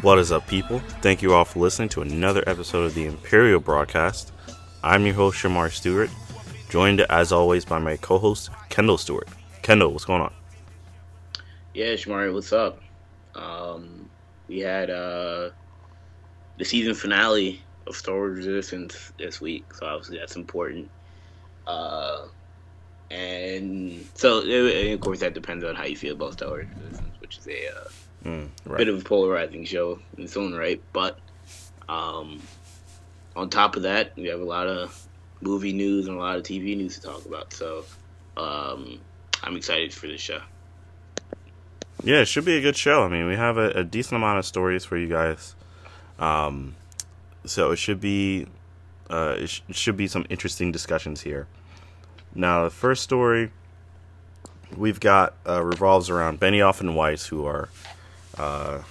What is up, people? Thank you all for listening to another episode of the Imperial Broadcast. I'm your host, Shamar Stewart, joined as always by my co host, Kendall Stewart. Kendall, what's going on? Yeah, Shamari, what's up? Um, we had uh, the season finale of Star Wars Resistance this week, so obviously that's important. Uh, and so, and of course, that depends on how you feel about Star Wars Resistance, which is a uh, Mm, right. bit of a polarizing show in its own right. But um, on top of that, we have a lot of movie news and a lot of TV news to talk about. So um, I'm excited for this show. Yeah, it should be a good show. I mean, we have a, a decent amount of stories for you guys. Um, so it should be uh, it, sh- it should be some interesting discussions here. Now, the first story we've got uh, revolves around Benioff and Weiss, who are, uh,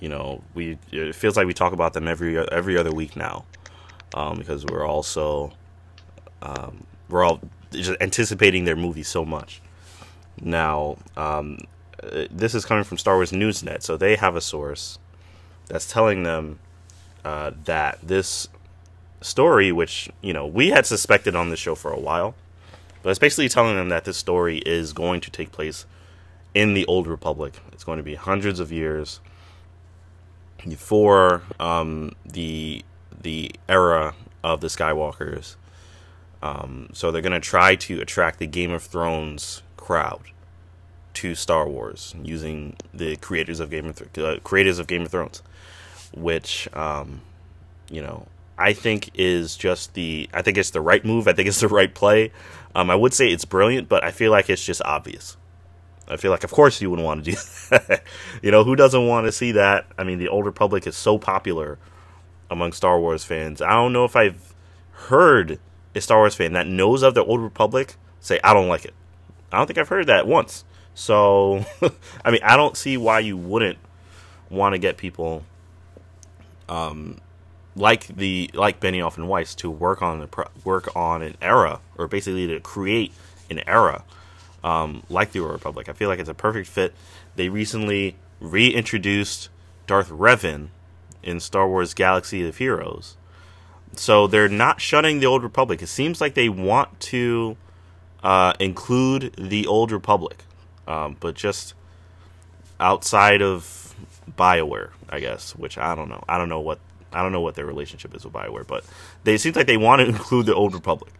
you know, we it feels like we talk about them every every other week now, um, because we're also um, we're all just anticipating their movie so much. Now, um, uh, this is coming from Star Wars Newsnet, so they have a source that's telling them uh, that this story, which you know we had suspected on the show for a while, but it's basically telling them that this story is going to take place in the Old Republic. It's going to be hundreds of years before um, the the era of the Skywalkers. Um, so they're going to try to attract the Game of Thrones crowd to Star Wars using the creators of Game of Th- uh, creators of Game of Thrones, which um, you know I think is just the I think it's the right move. I think it's the right play. Um, I would say it's brilliant, but I feel like it's just obvious. I feel like, of course, you wouldn't want to do that. you know, who doesn't want to see that? I mean, the Old Republic is so popular among Star Wars fans. I don't know if I've heard a Star Wars fan that knows of the Old Republic say, I don't like it. I don't think I've heard that once. So, I mean, I don't see why you wouldn't want to get people um, like the like Benioff and Weiss to work on the work on an era, or basically to create an era um, like the Old Republic. I feel like it's a perfect fit. They recently reintroduced Darth Revan in Star Wars Galaxy of Heroes. So they're not shutting the Old Republic. It seems like they want to uh, include the Old Republic, um, but just outside of Bioware, I guess. Which I don't know. I don't know what I don't know what their relationship is with Bioware, but they seems like they want to include the Old Republic.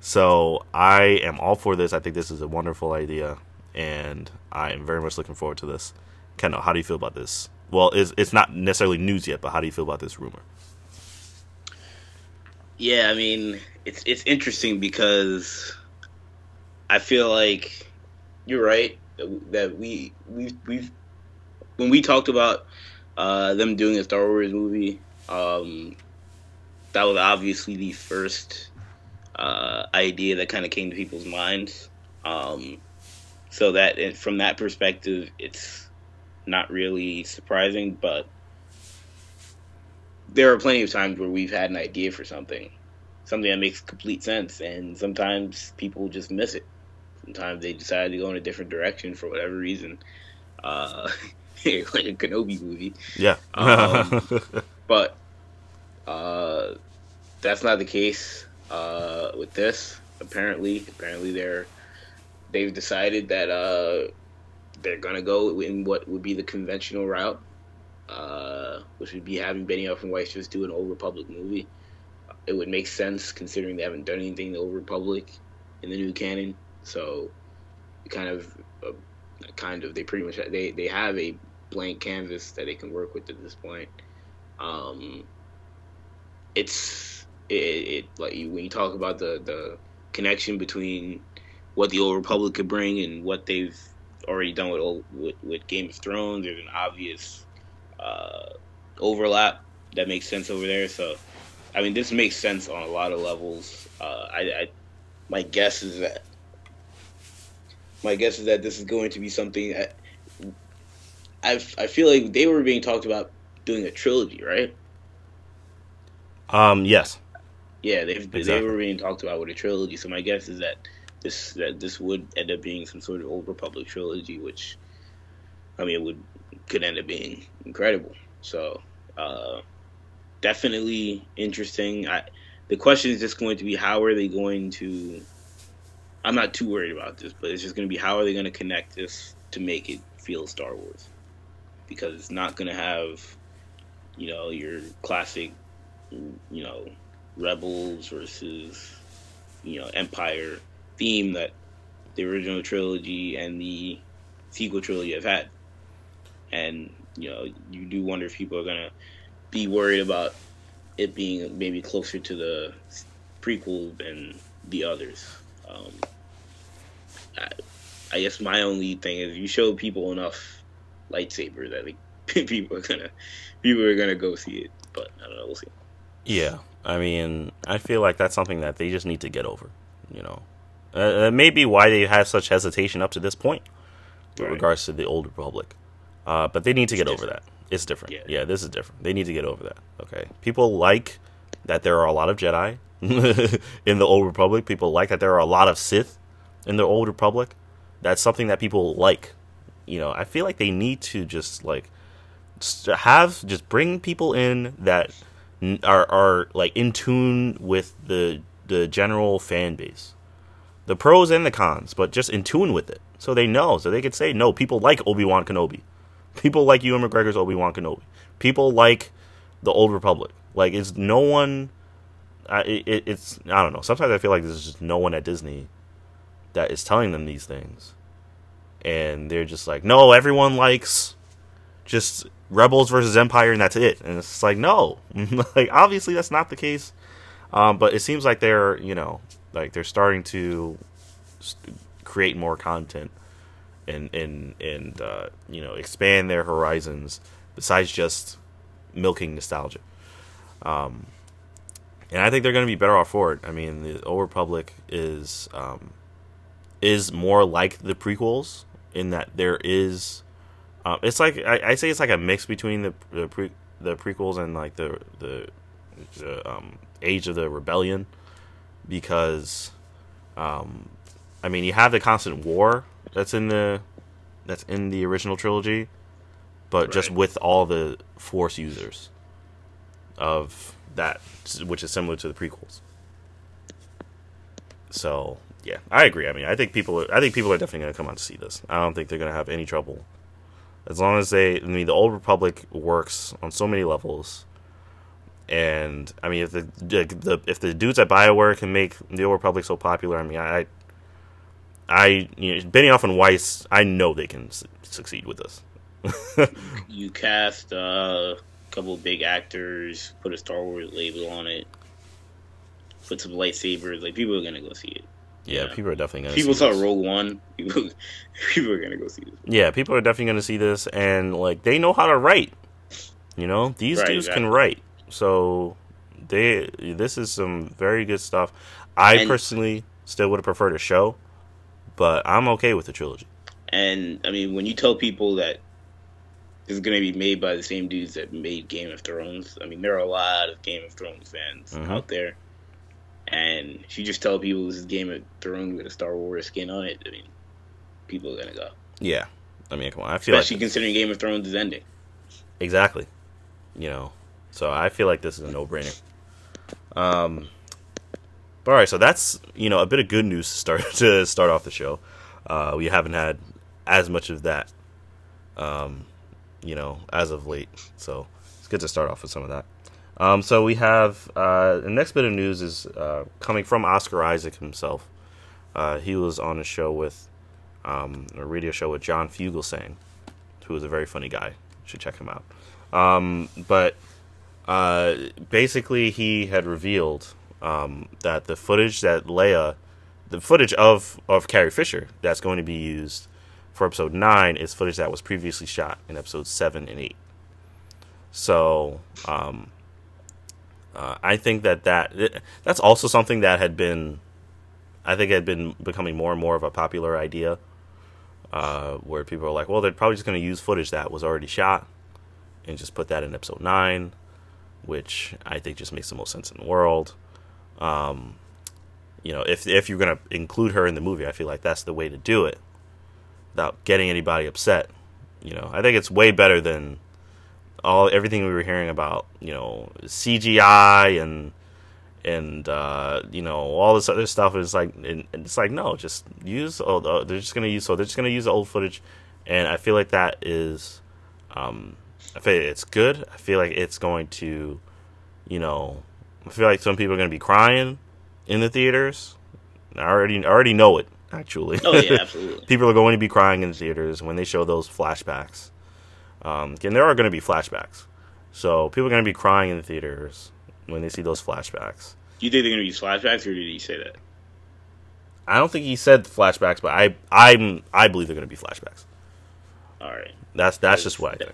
So I am all for this. I think this is a wonderful idea, and I am very much looking forward to this. Kendall, how do you feel about this? Well, it's, it's not necessarily news yet, but how do you feel about this rumor? Yeah, I mean, it's it's interesting because I feel like you're right that we we we've when we talked about uh, them doing a Star Wars movie, um, that was obviously the first uh, idea that kind of came to people's minds. Um, so that from that perspective, it's not really surprising, but there are plenty of times where we've had an idea for something, something that makes complete sense, and sometimes people just miss it. Sometimes they decide to go in a different direction for whatever reason, uh, like a Kenobi movie. Yeah, um, but uh, that's not the case uh, with this. Apparently, apparently they're they've decided that uh, they're gonna go in what would be the conventional route uh, which would be having Benioff and Weiss just do an Old Republic movie. It would make sense considering they haven't done anything Old Republic in the new canon. So, kind of, uh, kind of, they pretty much they they have a blank canvas that they can work with at this point. Um, it's it, it like when you talk about the the connection between what the Old Republic could bring and what they've already done with with, with Game of Thrones. There's an obvious uh, overlap that makes sense over there. So, I mean, this makes sense on a lot of levels. Uh, I, I, my guess is that my guess is that this is going to be something that I I feel like they were being talked about doing a trilogy, right? Um. Yes. Yeah, they've Exactly. they were being talked about with a trilogy. So my guess is that this that this would end up being some sort of Old Republic trilogy, which I mean, it would could end up being incredible. So, uh, definitely interesting. I, the question is just going to be how are they going to. I'm not too worried about this, but it's just going to be how are they going to connect this to make it feel Star Wars? Because it's not going to have, you know, your classic, you know, Rebels versus, you know, Empire theme that the original trilogy and the sequel trilogy have had. And, you know, you do wonder if people are to be worried about it being maybe closer to the prequel than the others. Um, I, I, guess my only thing is you show people enough lightsabers, I think people are gonna people are gonna go see it. But I don't know, we'll see. Yeah, I mean, I feel like that's something that they just need to get over. You know, uh, that may be why they have such hesitation up to this point, right. with regards to the old Republic. Uh, but they need to it's get different. over that. It's different. Yeah. yeah, this is different. They need to get over that. Okay, people like that there are a lot of Jedi in the Old Republic. People like that there are a lot of Sith in the Old Republic. That's something that people like. You know, I feel like they need to just like have just bring people in that are are like in tune with the the general fan base, the pros and the cons, but just in tune with it, so they know, so they could say no. People like Obi Wan Kenobi. People like Ewan McGregor's Obi Wan Kenobi. People like the Old Republic. Like it's no one. Uh, it, it's I don't know. Sometimes I feel like there's just no one at Disney that is telling them these things, and they're just like, no, everyone likes just Rebels versus Empire, and that's it. And it's like, no, like obviously that's not the case. Um, but it seems like they're you know like they're starting to st- create more content and and and uh, you know expand their horizons besides just milking nostalgia. Um, and I think they're going to be better off for it. I mean, the Old Republic is um, is more like the prequels in that there is. Uh, it's like I, I, say it's like a mix between the the, pre, the prequels and like the the, the um, Age of the Rebellion, because, um, I mean, you have the constant war that's in the that's in the original trilogy, but right. just with all the Force users of that, which is similar to the prequels. So yeah, I agree. I mean, I think people, I think people are definitely going to come out to see this. I don't think they're going to have any trouble as long as they. I mean, the Old Republic works on so many levels, and I mean, if the, the if the dudes at Bioware can make the Old Republic so popular, I mean, I I you know, Benioff and Weiss, I know they can su- succeed with this. you cast uh, a couple big actors, put a Star Wars label on it, put some lightsabers. Like people are gonna go see it. Yeah, yeah. people are definitely gonna. See. People saw this. Rogue One. People, people are gonna go see this. Yeah, people are definitely gonna see this, and like they know how to write. You know, these right, dudes exactly. can write, so they. This is some very good stuff. I and, personally still would have preferred a show but I'm okay with the trilogy. And I mean, when you tell people that this is going to be made by the same dudes that made Game of Thrones, I mean, there are a lot of Game of Thrones fans mm-hmm. out there. And if you just tell people this is Game of Thrones with a Star Wars skin on it, I mean, people are going to go. Yeah. I mean, come on. I feel Especially like considering Game of Thrones is ending. Exactly. You know, so I feel like this is a no brainer. Um, all right, so that's you know a bit of good news to start to start off the show. Uh, we haven't had as much of that, um, you know, as of late. So it's good to start off with some of that. Um, so we have uh, the next bit of news is uh, coming from Oscar Isaac himself. Uh, he was on a show with um, a radio show with John Fugelsang, who is a very funny guy. You should check him out. Um, but uh, basically, he had revealed um, that the footage that Leia, the footage of of Carrie Fisher that's going to be used for episode nine is footage that was previously shot in episodes seven and eight. So um, uh, I think that that that's also something that had been, I think, had been becoming more and more of a popular idea. Uh, where people are like, well, they're probably just going to use footage that was already shot and just put that in episode nine, which I think just makes the most sense in the world. Um, you know, if if you're gonna include her in the movie, I feel like that's the way to do it, without getting anybody upset. You know, I think it's way better than all everything we were hearing about, you know, CGI and and uh, you know all this other stuff is like and, and it's like no, just use. Oh, uh, they're just gonna use so they're just gonna use the old footage, and I feel like that is, um, I feel it's good. I feel like it's going to, you know, I feel like some people are gonna be crying in the theaters. I already I already know it actually. Oh yeah, absolutely. people are going to be crying in the theaters when they show those flashbacks. Um, and there are going to be flashbacks, so people are going to be crying in the theaters when they see those flashbacks. Do you think they're going to use flashbacks, or did he say that? I don't think he said flashbacks, but I I'm I believe they're going to be flashbacks. All right, That's that's just what I think.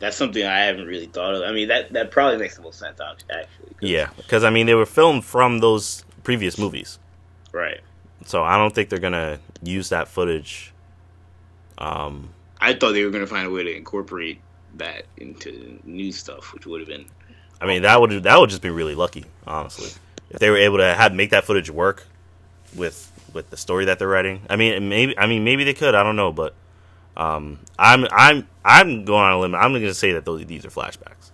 that's something I haven't really thought of. I mean, that that probably makes the most sense, actually. 'cause- Yeah, because I mean they were filmed from those previous movies, Right. so I don't think they're going to use that footage. Um, I thought they were going to find a way to incorporate that into new stuff, which would have been I mean that would that would just be really lucky, honestly, if they were able to have make that footage work with with the story that they're writing. I mean, maybe I mean maybe they could. I don't know, but um, I'm I'm I'm going on a limb. I'm going to say that those these are flashbacks.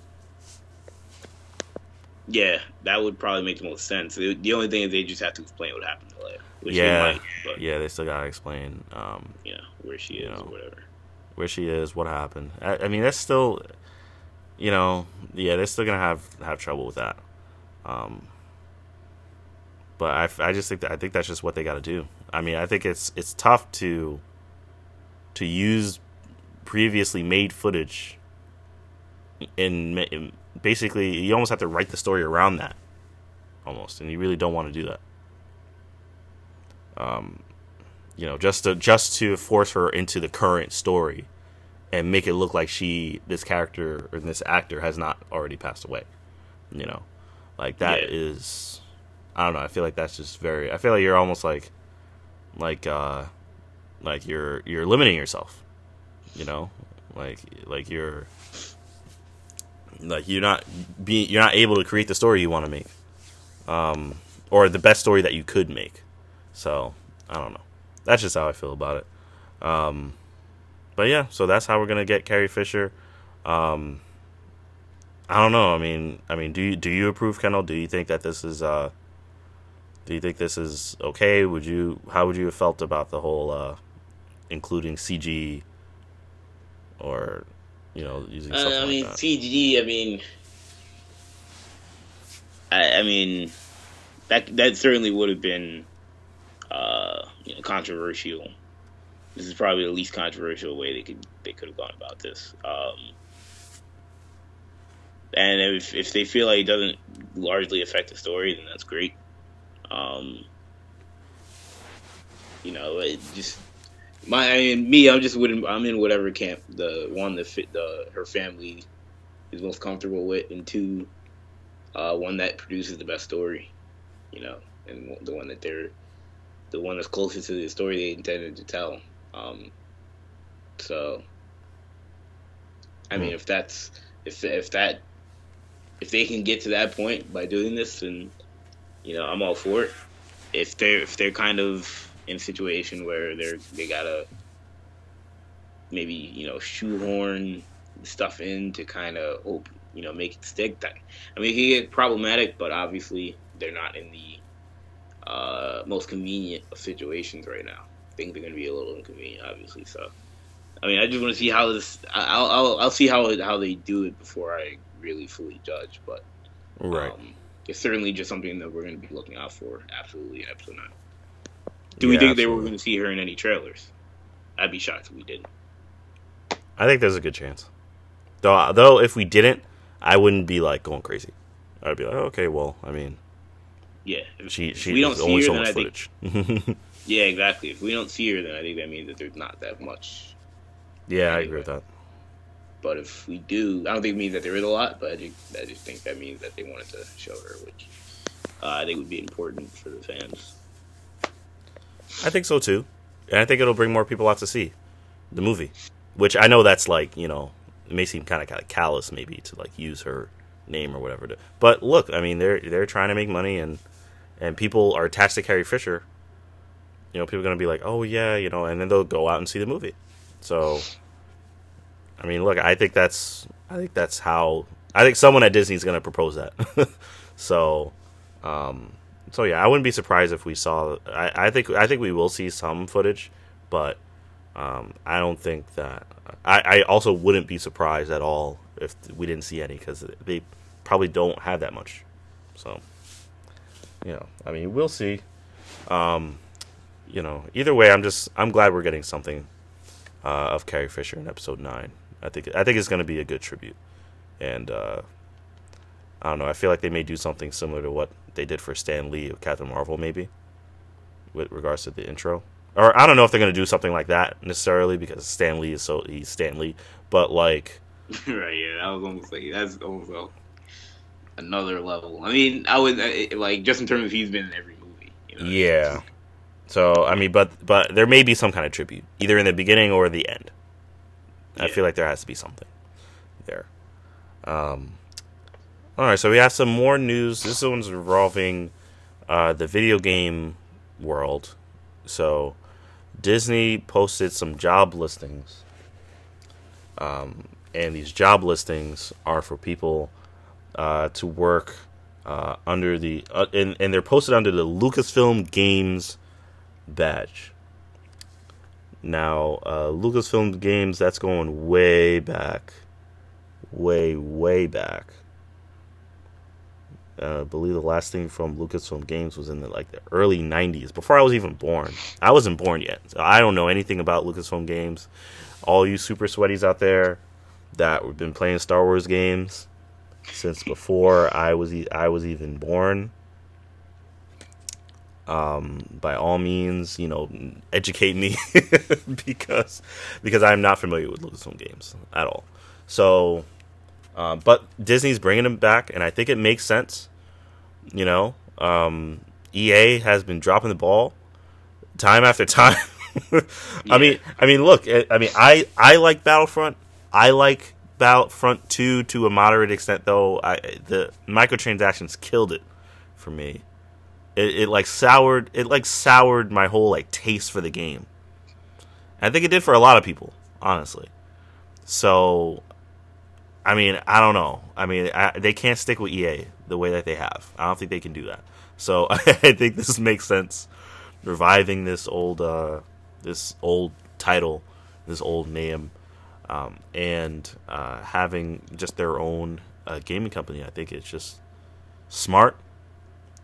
Yeah, that would probably make the most sense. The, only thing is they just have to explain what happened to Leia, which Yeah. they might, Yeah, they still gotta explain um, you know where she is You know. or whatever. Where she is, what happened. I, I mean, that's still, you know, yeah, they're still gonna have have trouble with that. Um, but I, I just think that I think that's just what they got to do. I mean, I think it's it's tough to to use previously made footage. In, in basically, you almost have to write the story around that, almost, and you really don't want to do that. Um, you know, just to just to force her into the current story and make it look like she, this character or this actor, has not already passed away. You know, like that Yeah. is, I don't know. I feel like that's just very. I feel like you're almost like, like, uh, like you're you're limiting yourself. You know, like like you're like you're not being you're not able to create the story you want to make, um, or the best story that you could make. So I don't know. That's just how I feel about it. Um, but yeah, so that's how we're gonna get Carrie Fisher. Um, I don't know. I mean, I mean, do you do you approve, Kendall? Do you think that this is uh, do you think this is okay? Would you how would you have felt about the whole uh, including CG or you know using Uh, something I mean, like? CG. I mean, I, I mean, that that certainly would have been, uh, you know, controversial. This is probably the least controversial way they could they could have gone about this. Um, and if if they feel like it doesn't largely affect the story, then that's great. Um, you know, it just my I mean, me, I'm just wouldn't I'm in whatever camp the one that fit the her family is most comfortable with, and two, uh, one that produces the best story, you know, and the one that they're the one that's closest to the story they intended to tell. Um, so, I mean, Hmm. if that's if if that if they can get to that point by doing this, then you know I'm all for it. If they're if they're kind of in a situation where they're they gotta maybe you know shoehorn stuff in to kind of hope you know make it stick. That I mean, it can get problematic, but obviously they're not in the uh, most convenient situations right now. Things they're going to be a little inconvenient, obviously. So, I mean, I just want to see how this. I'll I'll, I'll see how it, how they do it before I really fully judge. But right. um, it's certainly just something that we're going to be looking out for. Absolutely, in episode nine. Do we Yeah, think they were going to see her in any trailers? I'd be shocked if we didn't. I think there's a good chance. Though, though, if we didn't, I wouldn't be like going crazy. I'd be like, oh, okay, well, I mean, Yeah, if, she if we don't see only her, so then much I think footage. yeah, exactly. If we don't see her, then I think that means that there's not that much. yeah, I agree with that. But if we do, I don't think it means that there is a lot. But I just, I just think that means that they wanted to show her, which uh, I think would be important for the fans. I think so too, and I think it'll bring more people out to see the movie. Which I know that's like you know it may seem kind of kind of callous maybe to like use her name or whatever. To, but look, I mean they're they're trying to make money and and people are attached to Carrie Fisher. You know, people are gonna be like, oh yeah, you know, and then they'll go out and see the movie. So, I mean, look, I think that's I think that's how. I think someone at Disney is going to propose that. so, um, so yeah, I wouldn't be surprised if we saw. I, I think I think we will see some footage, but um, I don't think that. I, I also wouldn't be surprised at all if we didn't see any because they probably don't have that much. So, you know, I mean, we'll see. Um, you know, either way, I'm just I'm glad we're getting something uh, of Carrie Fisher in episode nine. I think I think it's going to be a good tribute, and uh, I don't know. I feel like they may do something similar to what they did for Stan Lee of Captain Marvel, maybe with regards to the intro. Or I don't know if they're going to do something like that necessarily because Stan Lee is so he's Stan Lee, but like right, yeah, that was almost like that's almost another level. I mean, I would like just in terms of he's been in every movie. You know? Yeah. So I mean, but but there may be some kind of tribute, either in the beginning or the end. Yeah. I feel like there has to be something there. Um. All right, so we have some more news. This one's involving uh, the video game world. So Disney posted some job listings. Um, and these job listings are for people uh, to work uh, under the uh, and, and they're posted under the Lucasfilm Games badge. Now, uh, Lucasfilm Games that's going way back, way way back. Uh, I believe the last thing from Lucasfilm Games was in the like the early '90s, before I was even born. I wasn't born yet, so I don't know anything about Lucasfilm Games. All you super sweaties out there, that we've been playing Star Wars games since before I was e- I was even born. Um, by all means, you know, educate me because because I'm not familiar with Lucasfilm games at all. So, uh, but Disney's bringing them back, and I think it makes sense. You know, um, EA has been dropping the ball time after time. I yeah. mean, I mean, look, I mean, I I like Battlefront. I like Battlefront 2 to a moderate extent, though. I the microtransactions killed it for me. It, it like soured it like soured my whole like taste for the game. I think it did for a lot of people, honestly. So, I mean, I don't know. I mean, I, they can't stick with EA the way that they have. I don't think they can do that. So I think this makes sense, reviving this old, uh, this old title, this old name, um, and uh, having just their own uh, gaming company. I think it's just smart.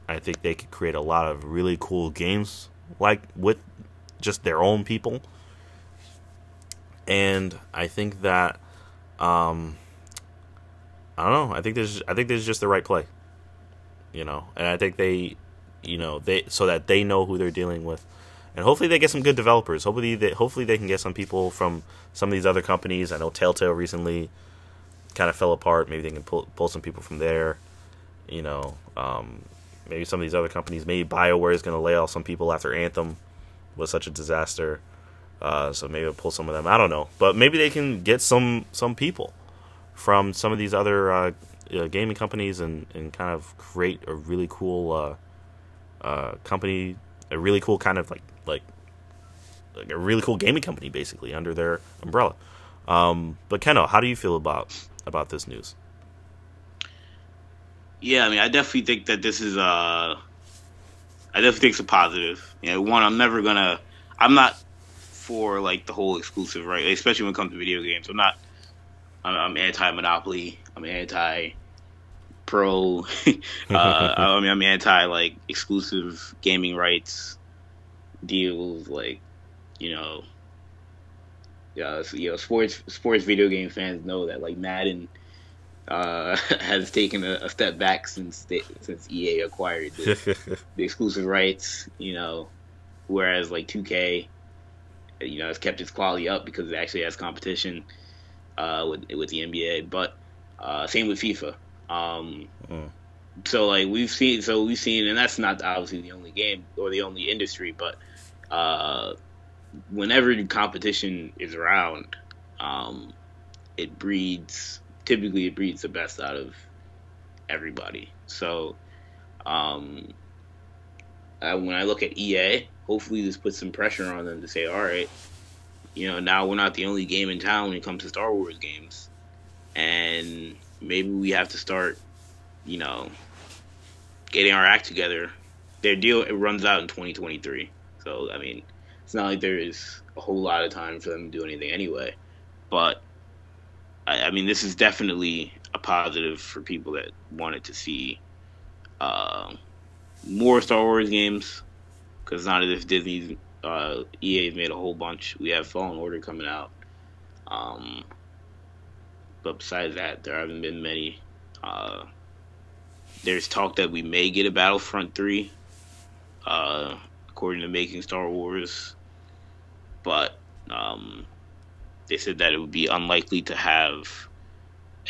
I think they could create a lot of really cool games like with just their own people. And I think that um, I don't know. I think there's I think there's just the right play. You know, and I think they, you know, they so that they know who they're dealing with and hopefully they get some good developers. Hopefully they hopefully they can get some people from some of these other companies. I know Telltale recently kind of fell apart. Maybe they can pull pull some people from there. You know, um, maybe some of these other companies. Maybe Bioware is going to lay off some people after Anthem was such a disaster. Uh, so maybe pull some of them. I don't know, but maybe they can get some some people from some of these other uh, uh, gaming companies and, and kind of create a really cool uh, uh, company, a really cool kind of like like a really cool gaming company basically under their umbrella. Um, but Keno, how do you feel about about this news? Yeah, I mean, I definitely think that this is uh, I definitely think it's a positive. You know, one, I'm never gonna, I'm not for like the whole exclusive right, especially when it comes to video games. I'm not, I'm, I'm anti monopoly. I'm anti pro. uh, I mean, I'm anti like exclusive gaming rights deals like you know yeah you know sports sports video game fans know that like Madden uh, has taken a, a, step back since they, since EA acquired the, the, exclusive rights you know whereas like 2K you know has kept its quality up because it actually has competition uh, with with the NBA but uh, same with FIFA um, mm. so like we've seen so we've seen and that's not obviously the only game or the only industry but uh, whenever competition is around, um, it breeds. Typically, it breeds the best out of everybody. So, um, uh, when I look at EA, hopefully this puts some pressure on them to say, all right, you know, now we're not the only game in town when it comes to Star Wars games. and maybe we have to start, you know, getting our act together. Their deal it runs out in 2023, so I mean, it's not like there is a whole lot of time for them to do anything anyway. But I, I mean, this is definitely a positive for people that wanted to see uh, more Star Wars games because not as if Disney's uh, EA's made a whole bunch. We have Fallen Order coming out. Um, but besides that, there haven't been many. Uh, there's talk that we may get a Battlefront 3, uh, according to Making Star Wars. But um, they said that it would be unlikely to have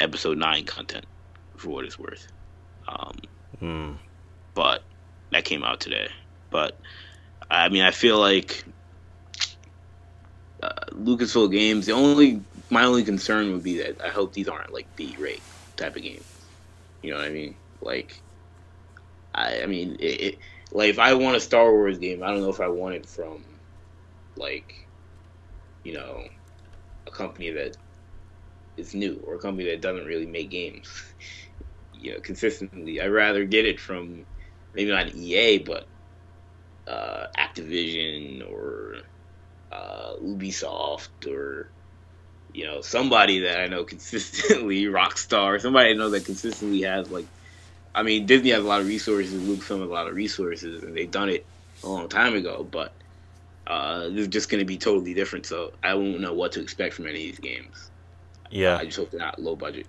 Episode 9 content, for what it's worth. Um, Hmm. but that came out today. But I mean, I feel like uh, Lucasfilm games. The only my only concern would be that I hope these aren't like B rate type of games. You know what I mean? Like, I I mean, it, it, like if I want a Star Wars game, I don't know if I want it from like, you know, a company that is new or a company that doesn't really make games. you know, consistently. I'd rather get it from maybe not EA, but uh, Activision or uh, Ubisoft or you know somebody that I know consistently, Rockstar, somebody I know that consistently has like. I mean, Disney has a lot of resources, Lucasfilm has a lot of resources, and they've done it a long time ago. But uh, this is just going to be totally different, so I won't know what to expect from any of these games. Yeah. I just hope they're not low budget.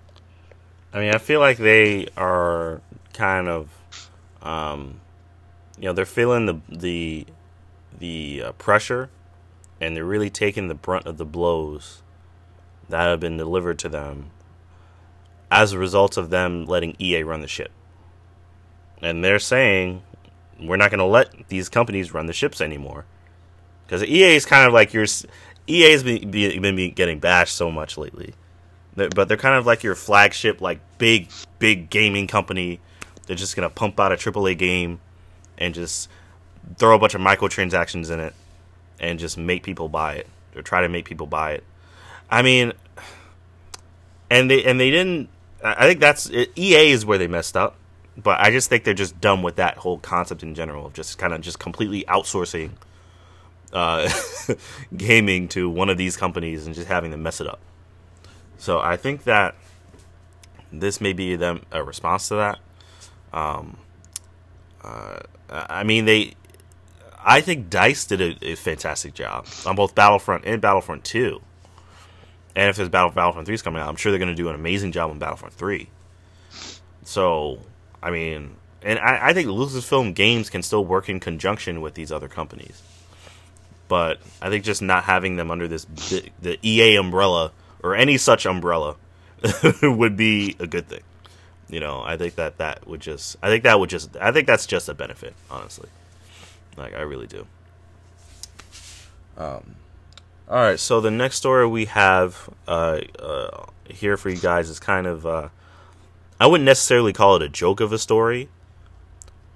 I mean, I feel like they are kind of, um, you know, they're feeling the the the uh, pressure, and they're really taking the brunt of the blows that have been delivered to them as a result of them letting EA run the ship. And they're saying we're not going to let these companies run the ships anymore because EA is kind of like your EA has been, been getting bashed so much lately but they're kind of like your flagship, like big, big gaming company. They're just gonna pump out a AAA game and just throw a bunch of microtransactions in it and just make people buy it or try to make people buy it. I mean, and they and they didn't. I think that's EA is where they messed up, but I just think they're just dumb with that whole concept in general of just kind of just completely outsourcing uh, gaming to one of these companies and just having them mess it up. So I think that this may be them a response to that. Um, uh, I mean, they. I think Dice did a, a, fantastic job on both Battlefront and Battlefront Two. And if there's Battle Battlefront Three is coming out, I'm sure they're going to do an amazing job on Battlefront Three. So, I mean, and I, I think Lucasfilm games can still work in conjunction with these other companies. But I think just not having them under this the EA umbrella or any such umbrella would be a good thing. You know, I think that that would just, I think that would just, I think that's just a benefit, honestly. Like, I really do. Um, all right, so the next story we have uh, uh, here for you guys is kind of, uh, I wouldn't necessarily call it a joke of a story,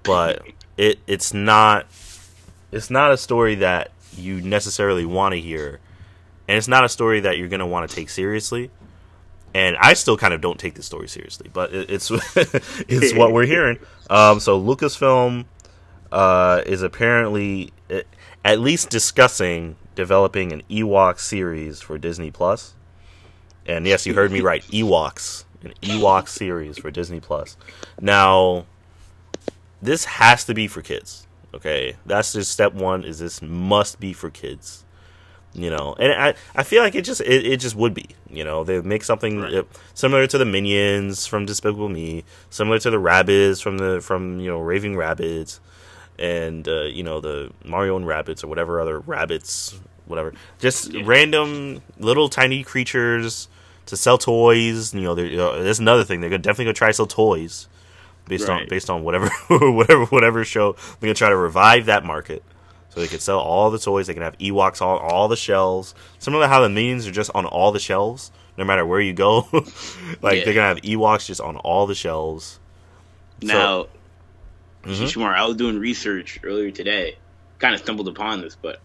but it it's not, it's not a story that you necessarily want to hear and it's not a story that you're going to want to take seriously. And I still kind of don't take this story seriously, but it's it's what we're hearing. Um, so Lucasfilm uh, is apparently uh, at least discussing developing an Ewok series for Disney Plus. And yes, you heard me right, Ewoks, an Ewok series for Disney Plus. Now, this has to be for kids. Okay, that's just step one. Is this must be for kids? you know and i i feel like it just it, it just would be you know they make something right. similar to the minions from despicable me similar to the Rabbids from the from you know Raving Rabbids, and uh, you know the mario and Rabbids or whatever other rabbits whatever just yeah. random little tiny creatures to sell toys you know, you know that's another thing they're definitely gonna try to sell toys based right. on based on whatever whatever whatever show they're gonna try to revive that market so they could sell all the toys. They can have Ewoks on all the shelves. Similar to how the minions are just on all the shelves, no matter where you go. like yeah. they're gonna have Ewoks just on all the shelves. Now, so, mm-hmm. I was doing research earlier today. Kind of stumbled upon this, but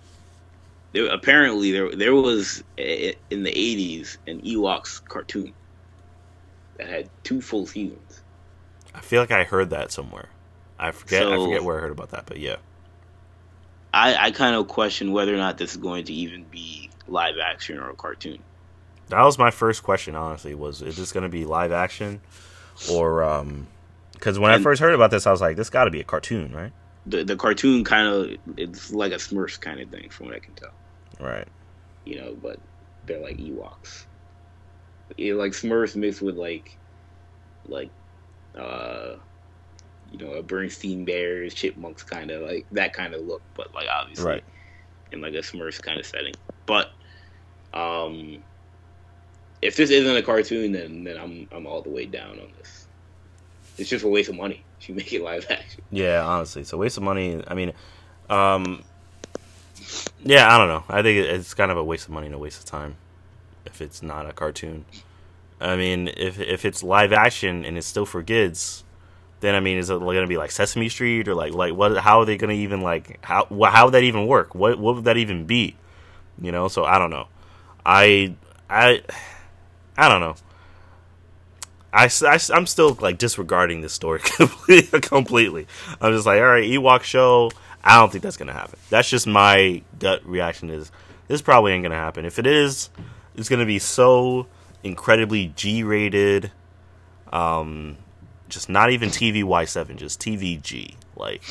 there, apparently there there was a, in the '80s an Ewoks cartoon. that had two full seasons. I feel like I heard that somewhere. I forget. I forget where I heard about that, but yeah. I, I kind of question whether or not this is going to even be live action or a cartoon. That was my first question. Honestly, was is this going to be live action, or um? Because when I first heard about this, I was like, this got to be a cartoon, right? The the cartoon kind of it's like a Smurfs kind of thing, from what I can tell. Right. You know, but they're like Ewoks. Yeah, like Smurfs mixed with like, like, uh, you know, a Bernstein Bears, Chipmunks kind of like that kind of look, but like obviously Right. in like a Smurfs kind of setting. But um, if this isn't a cartoon, then then I'm I'm all the way down on this. It's just a waste of money. if You make it live action. Yeah, honestly, it's a waste of money. I mean, um, yeah, I don't know. I think it's kind of a waste of money and a waste of time if it's not a cartoon. I mean, if if it's live action and it's still for kids, then I mean, is it going to be like Sesame Street or like like what? How are they going to even like how how would that even work? What what would that even be? You know, so I don't know. I I I don't know. I, I, am still like disregarding this story completely, completely. I'm just like, all right, Ewok show. I don't think that's gonna happen. That's just my gut reaction. Is this probably ain't gonna happen? If it is, it's gonna be so incredibly G-rated. Um, just not even TVY7, just TVG. Like,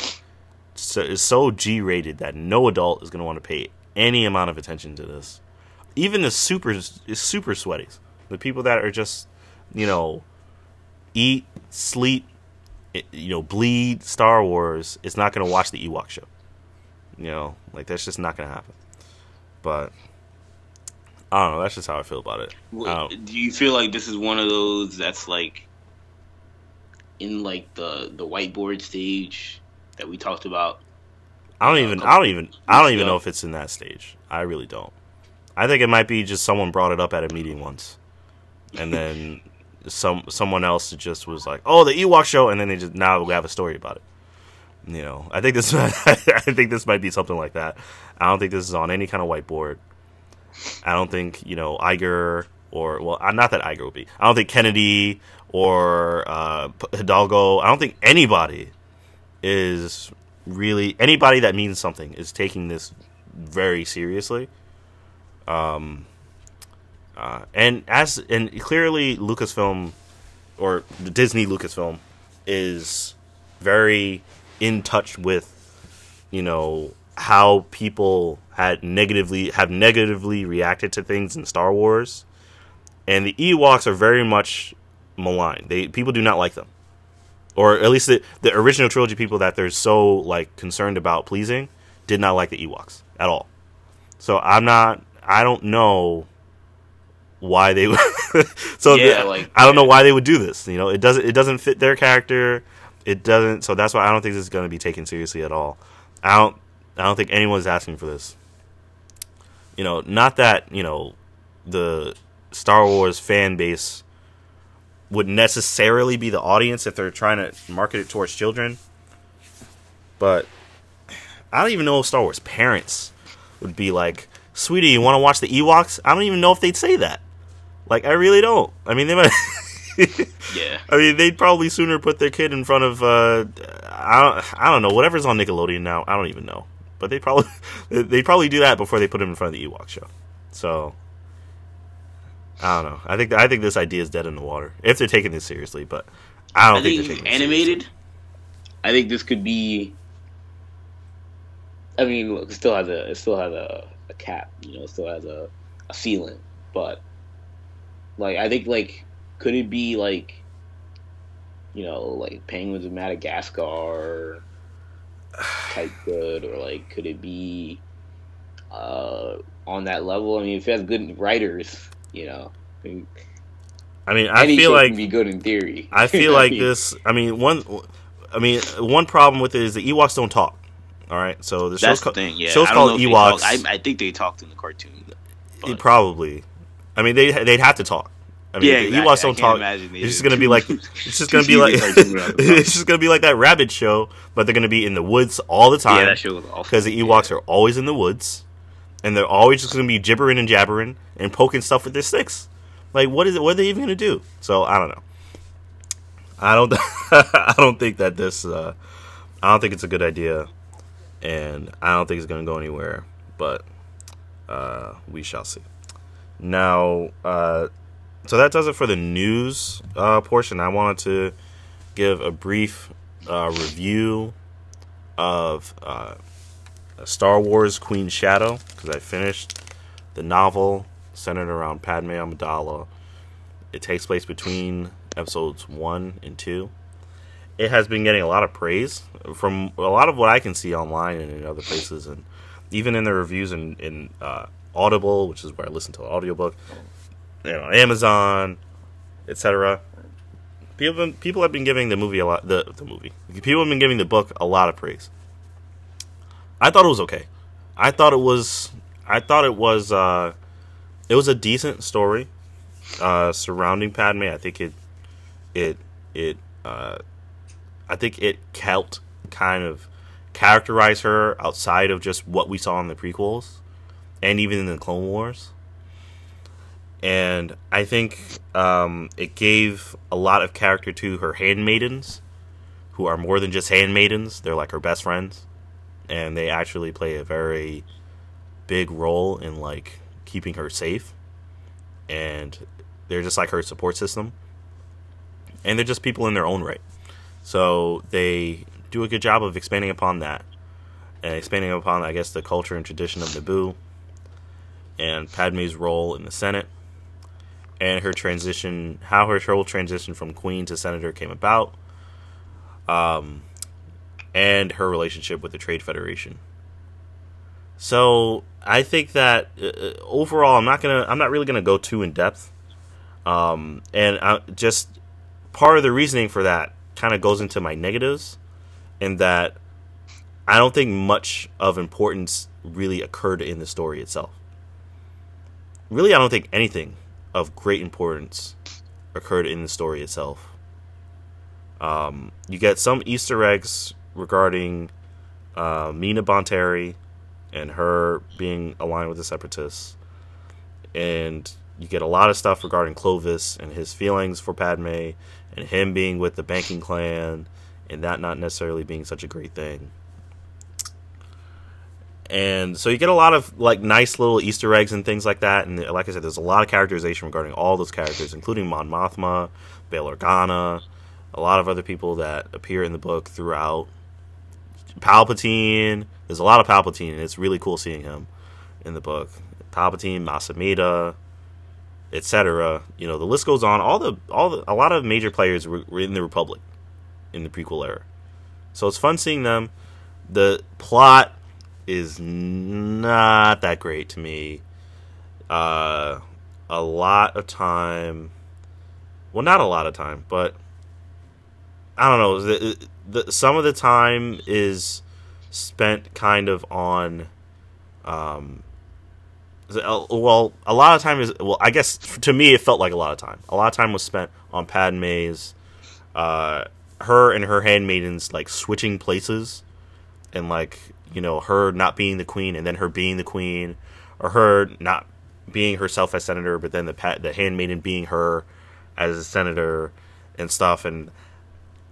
so it's so G-rated that no adult is gonna want to pay any amount of attention to this. Even the super super sweaties, the people that are just, you know, eat, sleep, you know, bleed Star Wars is not going to watch the Ewok show. You know, like that's just not going to happen. But I don't know. That's just how I feel about it. Well, Um, Do you feel like this is one of those that's like in like the the whiteboard stage that we talked about? I don't even. I don't even. I don't even know if it's in that stage. I really don't. I think it might be just someone brought it up at a meeting once, and then some someone else just was like, "Oh, the Ewok show," and then they just now we have a story about it. You know, I think this. I think this might be something like that. I don't think this is on any kind of whiteboard. I don't think you know Iger or well, uh, not that Iger will be. I don't think Kennedy or uh, Hidalgo. I don't think anybody is really anybody that means something is taking this very seriously. Um, uh, and as and clearly Lucasfilm or the Disney Lucasfilm is very in touch with you know how people had negatively have negatively reacted to things in Star Wars, and the Ewoks are very much maligned. They people do not like them, or at least the the original trilogy people that they're so like concerned about pleasing did not like the Ewoks at all. So I'm not. I don't know why they would. so Yeah, the- like- I don't know why they would do this. You know, it doesn't. It doesn't fit their character. It doesn't. So that's why I don't think this is going to be taken seriously at all. I don't. I don't think anyone's asking for this. You know, not that you know the Star Wars fan base would necessarily be the audience if they're trying to market it towards children. But I don't even know if Star Wars parents would be like, "Sweetie, you want to watch the Ewoks?" I don't even know if they'd say that. Like, I really don't. I mean, they might. Yeah. I mean, they'd probably sooner put their kid in front of uh, I don't, I don't know whatever's on Nickelodeon now. I don't even know, but they probably they probably do that before they put him in front of the Ewok show. So I don't know. I think I think this idea is dead in the water if they're taking this seriously. But I don't I think, think they're if taking this animated. I think this could be. I mean, look, it still has a it still has a, a cap. You know, it still has a, a ceiling. But like, I think like, could it be like, you know, like Penguins of Madagascar type good, or like, could it be uh on that level? I mean, if it has good writers, you know. I mean, I mean, I feel like can be good in theory. I feel like this. I mean, one. I mean, one problem with it is the Ewoks don't talk. All right, so the show's That's the called thing. Yeah, show's I called know Ewoks. I, I think they talked in the cartoon. but- Probably. I mean, they they'd have to talk. I mean, Yeah, the exactly. Ewoks I don't talk. It's just gonna be like it's just gonna be like seasons cartoon without the it's just gonna be like that rabbit show, but they're gonna be in the woods all the yeah, time that show was awful. because the Ewoks are always in the woods, and they're always just gonna be gibbering and jabbering and poking stuff with their sticks. Like, what is it? What are they even gonna do? So I don't know. I don't. I don't think that this. Uh, I don't think it's a good idea, and I don't think it's going to go anywhere. But uh, we shall see. Now, uh, so that does it for the news uh, portion. I wanted to give a brief uh, review of uh, Star Wars Queen Shadow because I finished the novel centered around Padme Amidala. It takes place between episodes one and two. It has been getting a lot of praise from a lot of what I can see online and in other places, and even in the reviews in, in uh, Audible, which is where I listen to the audiobook, you know, Amazon, etc. People people have been giving the movie a lot the the movie. People have been giving the book a lot of praise. I thought it was okay. I thought it was I thought it was uh it was a decent story uh surrounding Padme. I think it it it uh I think it helped kind of characterize her outside of just what we saw in the prequels and even in the Clone Wars. And I think um, it gave a lot of character to her handmaidens, who are more than just handmaidens. They're like her best friends, and they actually play a very big role in like keeping her safe. And they're just like her support system, and they're just people in their own right. So they do a good job of expanding upon that, and expanding upon, I guess, the culture and tradition of Naboo and Padme's role in the Senate and her transition, how her whole transition from queen to senator came about, um, and her relationship with the Trade Federation. So I think that uh, uh, overall, I'm not gonna, I'm not really gonna go too in depth, um, and I, just part of the reasoning for that kind of goes into my negatives, in that I don't think much of importance really occurred in the story itself really, I don't think anything of great importance occurred in the story itself. Um, you get some Easter eggs regarding uh, Mina Bonteri and her being aligned with the Separatists, and you get a lot of stuff regarding Clovis and his feelings for Padme, and him being with the banking clan, and that not necessarily being such a great thing and so you get a lot of like nice little Easter eggs and things like that. And like I said, there's a lot of characterization regarding all those characters, including Mon Mothma, Bail Organa, a lot of other people that appear in the book throughout. Palpatine, there's a lot of Palpatine, and it's really cool seeing him in the book. Palpatine, Mas Amedda, etc. You know, the list goes on. All the all the, a lot of major players were, were in the Republic in the prequel era, so it's fun seeing them. The plot is not that great to me. Uh, a lot of time, well, not a lot of time, but I don't know. The, the, some of the time is spent kind of on, um, well, a lot of time is well. I guess to me, it felt like a lot of time. A lot of time was spent on Padme's, uh, her and her handmaidens like switching places, and like you know her not being the queen and then her being the queen, or her not being herself as senator, but then the pat the handmaiden being her as a senator and stuff. And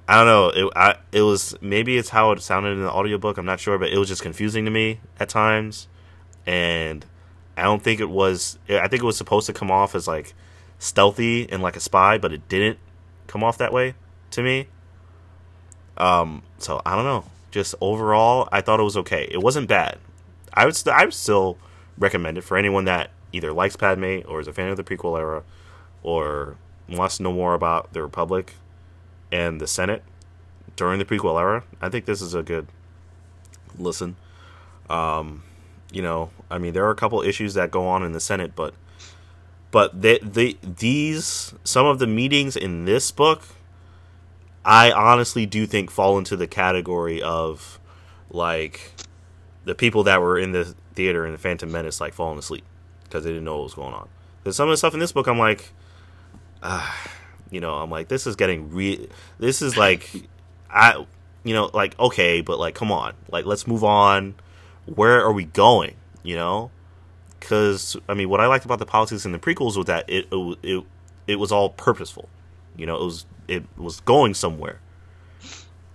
I don't know. It I, it was maybe it's how it sounded in the audiobook. I'm not sure, but it was just confusing to me at times, and I don't think it was. I think it was supposed to come off as like stealthy and like a spy, but it didn't come off that way to me. Um, so I don't know just overall, I thought it was okay. It wasn't bad. I would st- I would still recommend it for anyone that either likes Padme or is a fan of the prequel era or wants to know more about the Republic and the Senate during the prequel era. I think this is a good listen. Um, you know, I mean, there are a couple issues that go on in the Senate, but but they, they these some of the meetings in this book I honestly do think fall into the category of like the people that were in the theater in the Phantom Menace like falling asleep because they didn't know what was going on. There's some of the stuff in this book I'm like, uh, you know, I'm like this is getting re. This is like, I, you know, like okay, but like come on, like let's move on. Where are we going? You know, because I mean, what I liked about the politics in the prequels was that it it it, it was all purposeful. You know, it was it was going somewhere.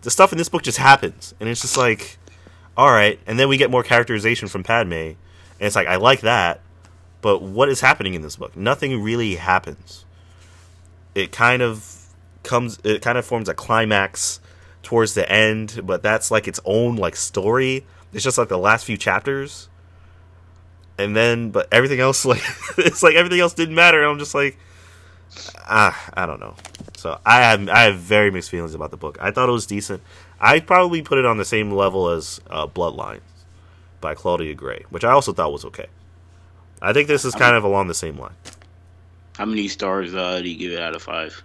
The stuff in this book just happens, and it's just like, all right. And then we get more characterization from Padme, and it's like I like that, but what is happening in this book? Nothing really happens. It kind of comes. It kind of forms a climax towards the end, but that's like its own like story. It's just like the last few chapters and then but everything else like it's like everything else didn't matter and i'm just like ah i don't know. So i have i have very mixed feelings about the book. I thought it was decent. I'd probably put it on the same level as uh, bloodlines by claudia gray which i also thought was okay. I think this is kind of along the same line. How many stars uh, do you give it out of five?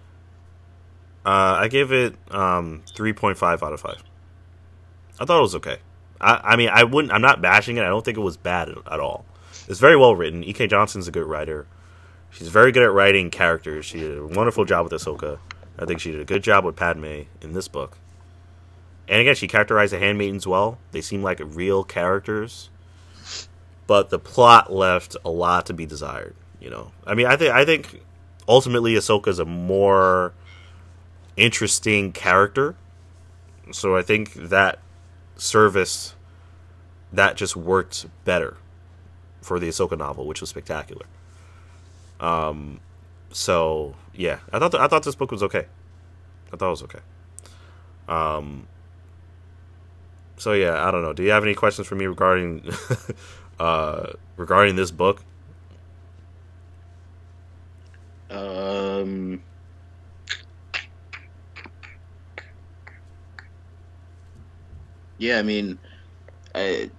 Uh, i give it um, 3.5 out of 5 i thought it was okay. I, I mean i wouldn't i'm not bashing it. I don't think it was bad at, at all. It's very well written. E.K. Johnston's a good writer. She's very good at writing characters. She did a wonderful job with Ahsoka. I think she did a good job with Padme in this book. And again, she characterized the handmaidens well. They seem like real characters, but the plot left a lot to be desired. You know, I mean, I think I think ultimately Ahsoka is a more interesting character. So I think that service that just worked better for the Ahsoka novel, which was spectacular. Um, so yeah, I thought th- I thought this book was okay. I thought it was okay. Um, so yeah, I don't know. Do you have any questions for me regarding uh, regarding this book? Um. Yeah, I mean, I,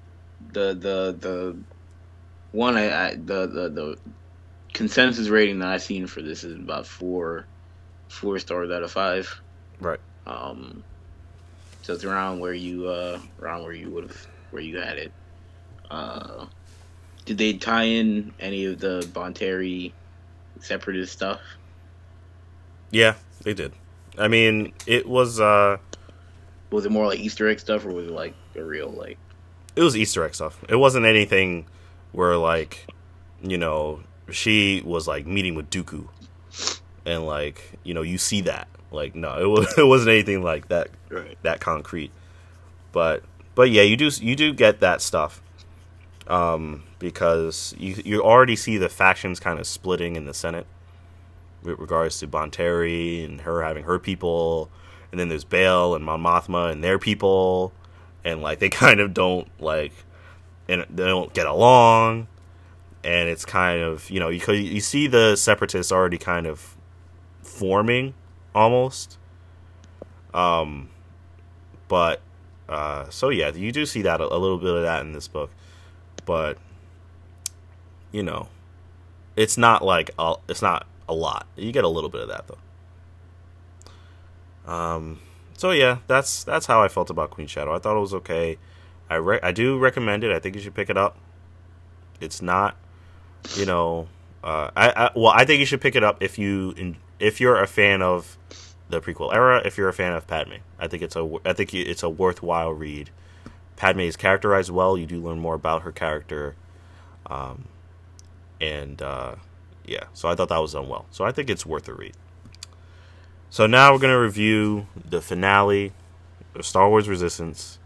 the the the one, I, I the, the the consensus rating that I've seen for this is about four four stars out of five. Right. Um. So it's around where you uh around where you would have where you had it. Uh, did they tie in any of the Bonteri separatist stuff? Yeah, they did. I mean, it was. uh Was it more like Easter egg stuff, or was it like a real like? It was Easter egg stuff. It wasn't anything where like you know she was like meeting with Dooku, and like you know you see that. Like no it was it wasn't anything like that right. that concrete, but but yeah you do you do get that stuff, um because you you already see the factions kind of splitting in the Senate with regards to Bonteri and her having her people, and then there's Bail and Mon Mothma and their people, and like they kind of don't like and they don't get along and it's kind of you know you you see the separatists already kind of forming almost. Um but uh so yeah you do see that a, a little bit of that in this book. But you know it's not like a, it's not a lot. You get a little bit of that though. Um so yeah that's that's how i felt about queen shadow. I thought it was okay. I re- I do recommend it. I think you should pick it up. It's not, you know, uh, I, I well, I think you should pick it up if you if you're a fan of the prequel era. If you're a fan of Padme, I think it's a I think it's a worthwhile read. Padme is characterized well. You do learn more about her character, um, and uh, yeah, so I thought that was done well. So I think it's worth a read. So now we're gonna review the finale of Star Wars Resistance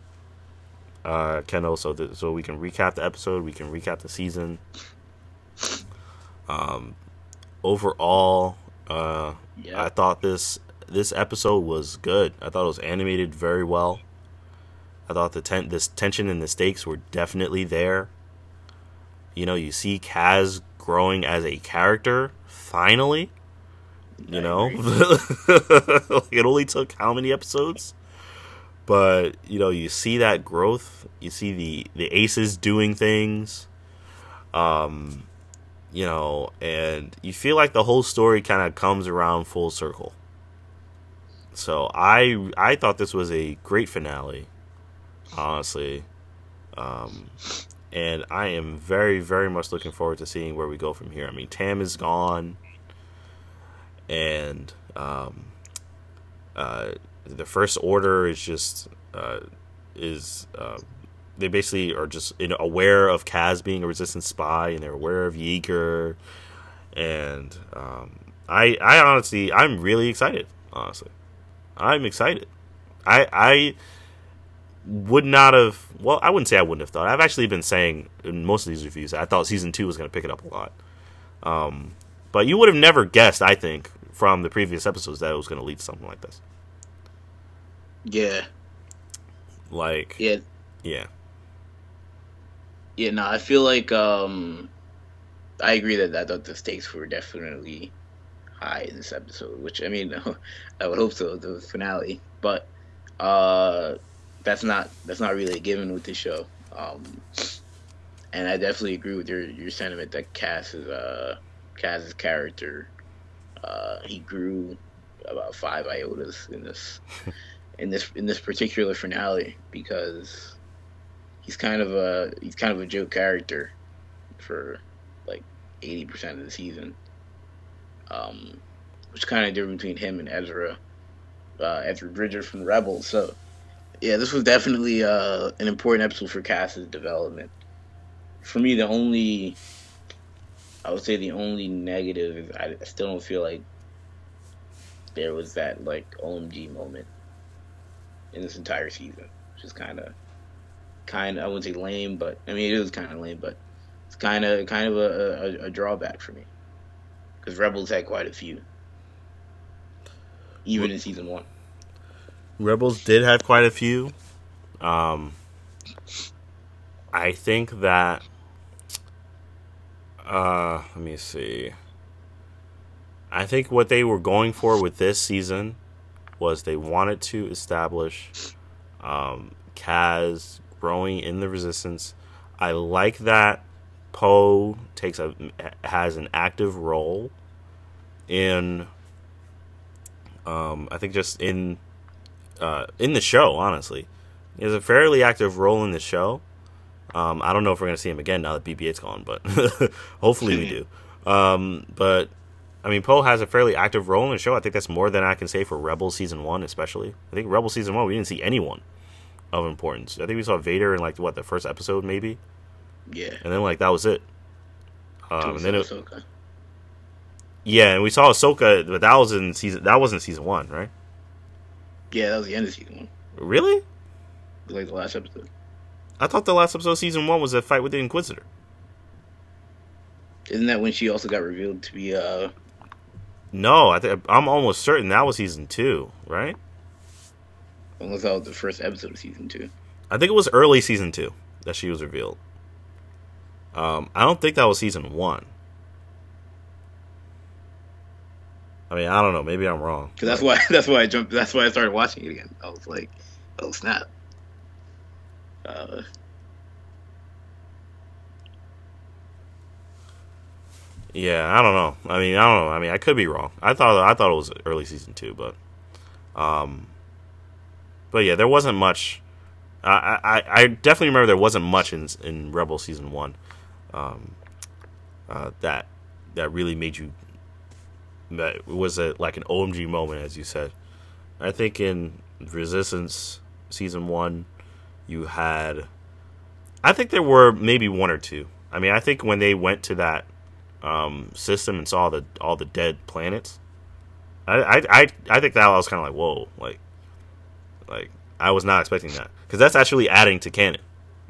uh, Kendall, so that so we can recap the episode, we can recap the season. Um, overall, uh, yeah. I thought this this episode was good. I thought it was animated very well. I thought the ten- this tension and the stakes were definitely there. You know, you see Kaz growing as a character finally. You I know, like it only took how many episodes? but you know you see that growth you see the the aces doing things um you know and you feel like the whole story kind of comes around full circle. So i i thought this was a great finale honestly. Um and i am very very much looking forward to seeing where we go from here. I mean tam is gone and um uh the first order is just uh, is uh, they basically are just you know, aware of Kaz being a resistance spy, and they're aware of Yeager, and um, I I honestly I'm really excited Honestly, I'm excited. I I would not have. Well, I wouldn't say I wouldn't have thought. I've actually been saying in most of these reviews I thought season two was going to pick it up a lot. Um, but you would have never guessed, I think, from the previous episodes that it was going to lead to something like this. Yeah. Like. Yeah. Yeah. Yeah. No, I feel like um, I agree that I thought the stakes were definitely high in this episode. Which I mean, I would hope so. The finale, but uh, that's not that's not really a given with this show. Um, and I definitely agree with your your sentiment that Kaz is uh Kaz's character. Uh, he grew about five iotas in this in this in this particular finale because he's kind of a he's kind of a joke character for like eighty percent of the season. Um, which kind of different between him and Ezra, uh, Ezra Bridger from Rebels. So yeah, this was definitely uh, an important episode for Kaz's development. For me, the only, I would say the only negative is I still don't feel like there was that like OMG moment in this entire season, which is kind of, kind of I wouldn't say lame, but I mean it is kind of lame, but it's kind of kind of a, a, a drawback for me because Rebels had quite a few, even in season one. Rebels did have quite a few. Um, I think that. Uh, let me see. I think what they were going for with this season was they wanted to establish um, Kaz growing in the Resistance. I like that Poe takes a has an active role in. Um, I think just in uh, in the show. Honestly, he has a fairly active role in the show. Um, I don't know if we're gonna see him again now that BB-8's gone, but hopefully we do. Um, but I mean, Poe has a fairly active role in the show. I think that's more than I can say for Rebel season one, especially. I think Rebel season one we didn't see anyone of importance. I think we saw Vader in like what the first episode maybe. Yeah. And then like that was it. Um, and then it, yeah, and we saw Ahsoka, but that was in season. That wasn't season one, right? Yeah, that was the end of season one. Really? Like the last episode. I thought the last episode of season one was a fight with the Inquisitor. Isn't that when she also got revealed to be uh No, I think I'm almost certain that was season two, right? Unless that was the first episode of season two. I think it was early season two that she was revealed. Um, I don't think that was season one. I mean, I don't know. Maybe I'm wrong. Because that's why that's why I jumped. That's why I started watching it again. I was like, oh snap. Uh, yeah, I don't know. I mean, I don't know. I mean, I could be wrong. I thought I thought it was early season two, but, um, but yeah, there wasn't much. I I, I definitely remember there wasn't much in in Rebel season one, um, uh, that that really made you. That was a like an OMG moment, as you said. I think in Resistance season one, you had. I think there were maybe one or two. I mean, I think when they went to that um, system and saw the all the dead planets, I I I, I think that I was kind of like whoa, like like I was not expecting that because that's actually adding to canon,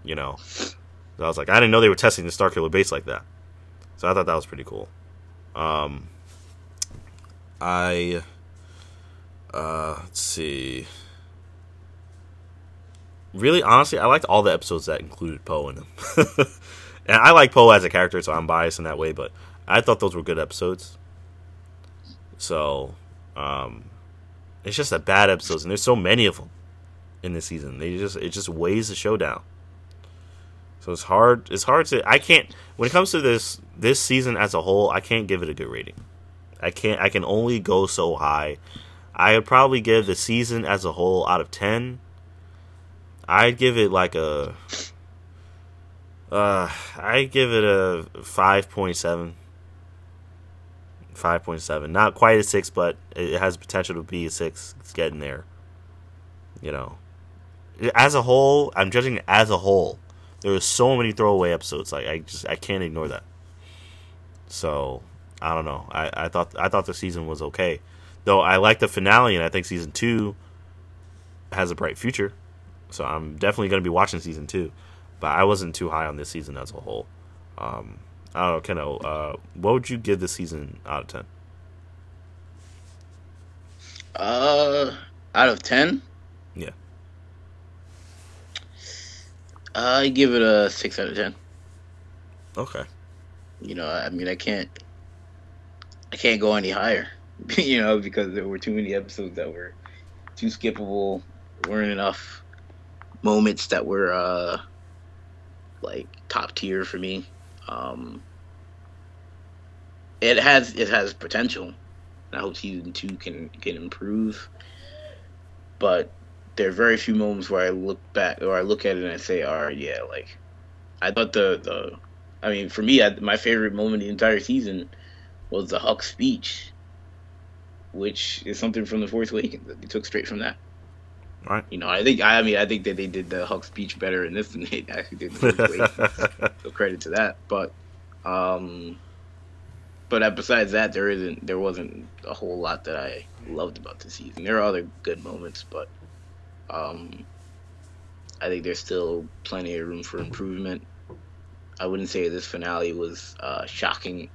you know. So I was like, I didn't know they were testing the Starkiller base like that, so I thought that was pretty cool. Um, I uh, let's see. Really, honestly, I liked all the episodes that included Poe in them. and I like Poe as a character, so I'm biased in that way. But I thought those were good episodes. So, um, it's just a bad episodes, and there's so many of them in this season. They just it just weighs the show down. So it's hard. It's hard to. I can't. When it comes to this this season as a whole, I can't give it a good rating. I can't. I can only go so high. I would probably give the season as a whole out of ten. I'd give it like a. Uh, I'd give it a five point seven. Five point seven, not quite a six, but it has potential to be a six. It's getting there. You know, as a whole, I'm judging as a whole. There were so many throwaway episodes. Like I just I can't ignore that. So I don't know. I, I thought I thought the season was okay. Though I like the finale, and I think season two has a bright future. So I'm definitely going to be watching season two. But I wasn't too high on this season as a whole. Um, I don't know, Keno. Uh, what would you give this season out of ten? Uh, out of ten. Yeah. I give it a six out of ten. Okay. You know, I mean, I can't, I can't go any higher. you know, because there were too many episodes that were too skippable. weren't enough moments that were uh like top tier for me. Um, it has it has potential. I hope season two can can improve. But there are very few moments where I look back or I look at it and I say, "All right, yeah, like I thought the the." I mean, for me, I, my favorite moment the entire season was the Hux speech, which is something from the Force Awakens that they took straight from that. Right. You know, I think I mean I think that they did the Hux speech better in this than they actually did. The so credit to that. But, um, but besides that, there isn't there wasn't a whole lot that I loved about the season. There are other good moments, but um, I think there's still plenty of room for improvement. I wouldn't say this finale was uh, shocking,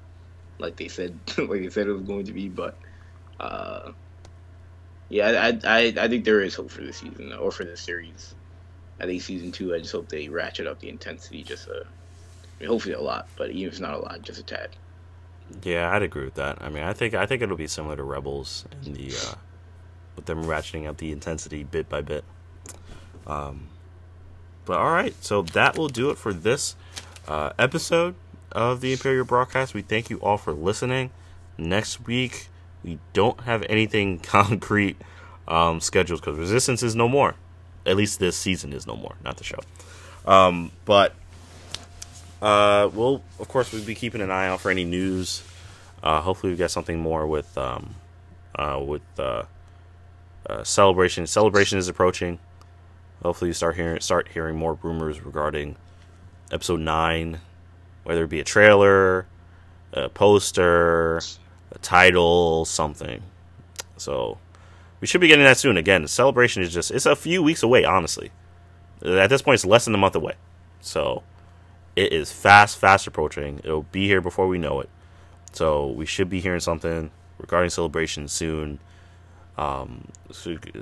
like they said, like they said it was going to be, but uh, yeah, I, I I think there is hope for this season or for this series. I think season two, I just hope they ratchet up the intensity just a, I mean, hopefully a lot, but even if it's not a lot, just a tad. Yeah, I'd agree with that. I mean, I think I think it'll be similar to Rebels in the uh, with them ratcheting up the intensity bit by bit. Um, but all right, so that will do it for this uh, episode of the Imperial Broadcast. We thank you all for listening. Next week we don't have anything concrete um, scheduled because Resistance is no more. At least this season is no more, not the show. Um, but uh, we'll, of course, we'll be keeping an eye out for any news. Uh, hopefully, we get something more with um, uh, with uh, uh, celebration. Celebration is approaching. Hopefully, you start hearing start hearing more rumors regarding episode nine, whether it be a trailer, a poster, a title, something. So we should be getting that soon. Again, the celebration is just it's a few weeks away, honestly. At this point it's less than a month away. So it is fast, fast approaching. It'll be here before we know it. So we should be hearing something regarding celebration soon. Um,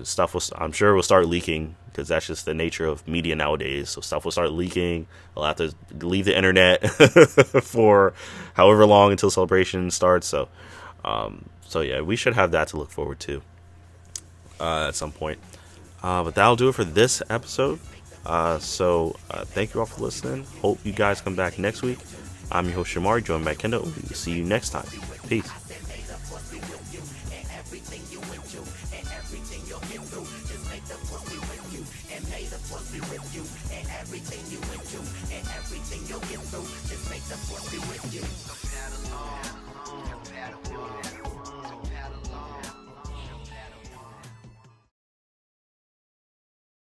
stuff will, I'm sure will start leaking because that's just the nature of media nowadays. So stuff will start leaking. I'll have to leave the internet for however long until celebration starts. So, um, so yeah, we should have that to look forward to uh, at some point. Uh, but that'll do it for this episode. Uh, so uh, thank you all for listening. Hope you guys come back next week. I'm your host Shamari, joined by Kendall. We'll see you next time. Peace.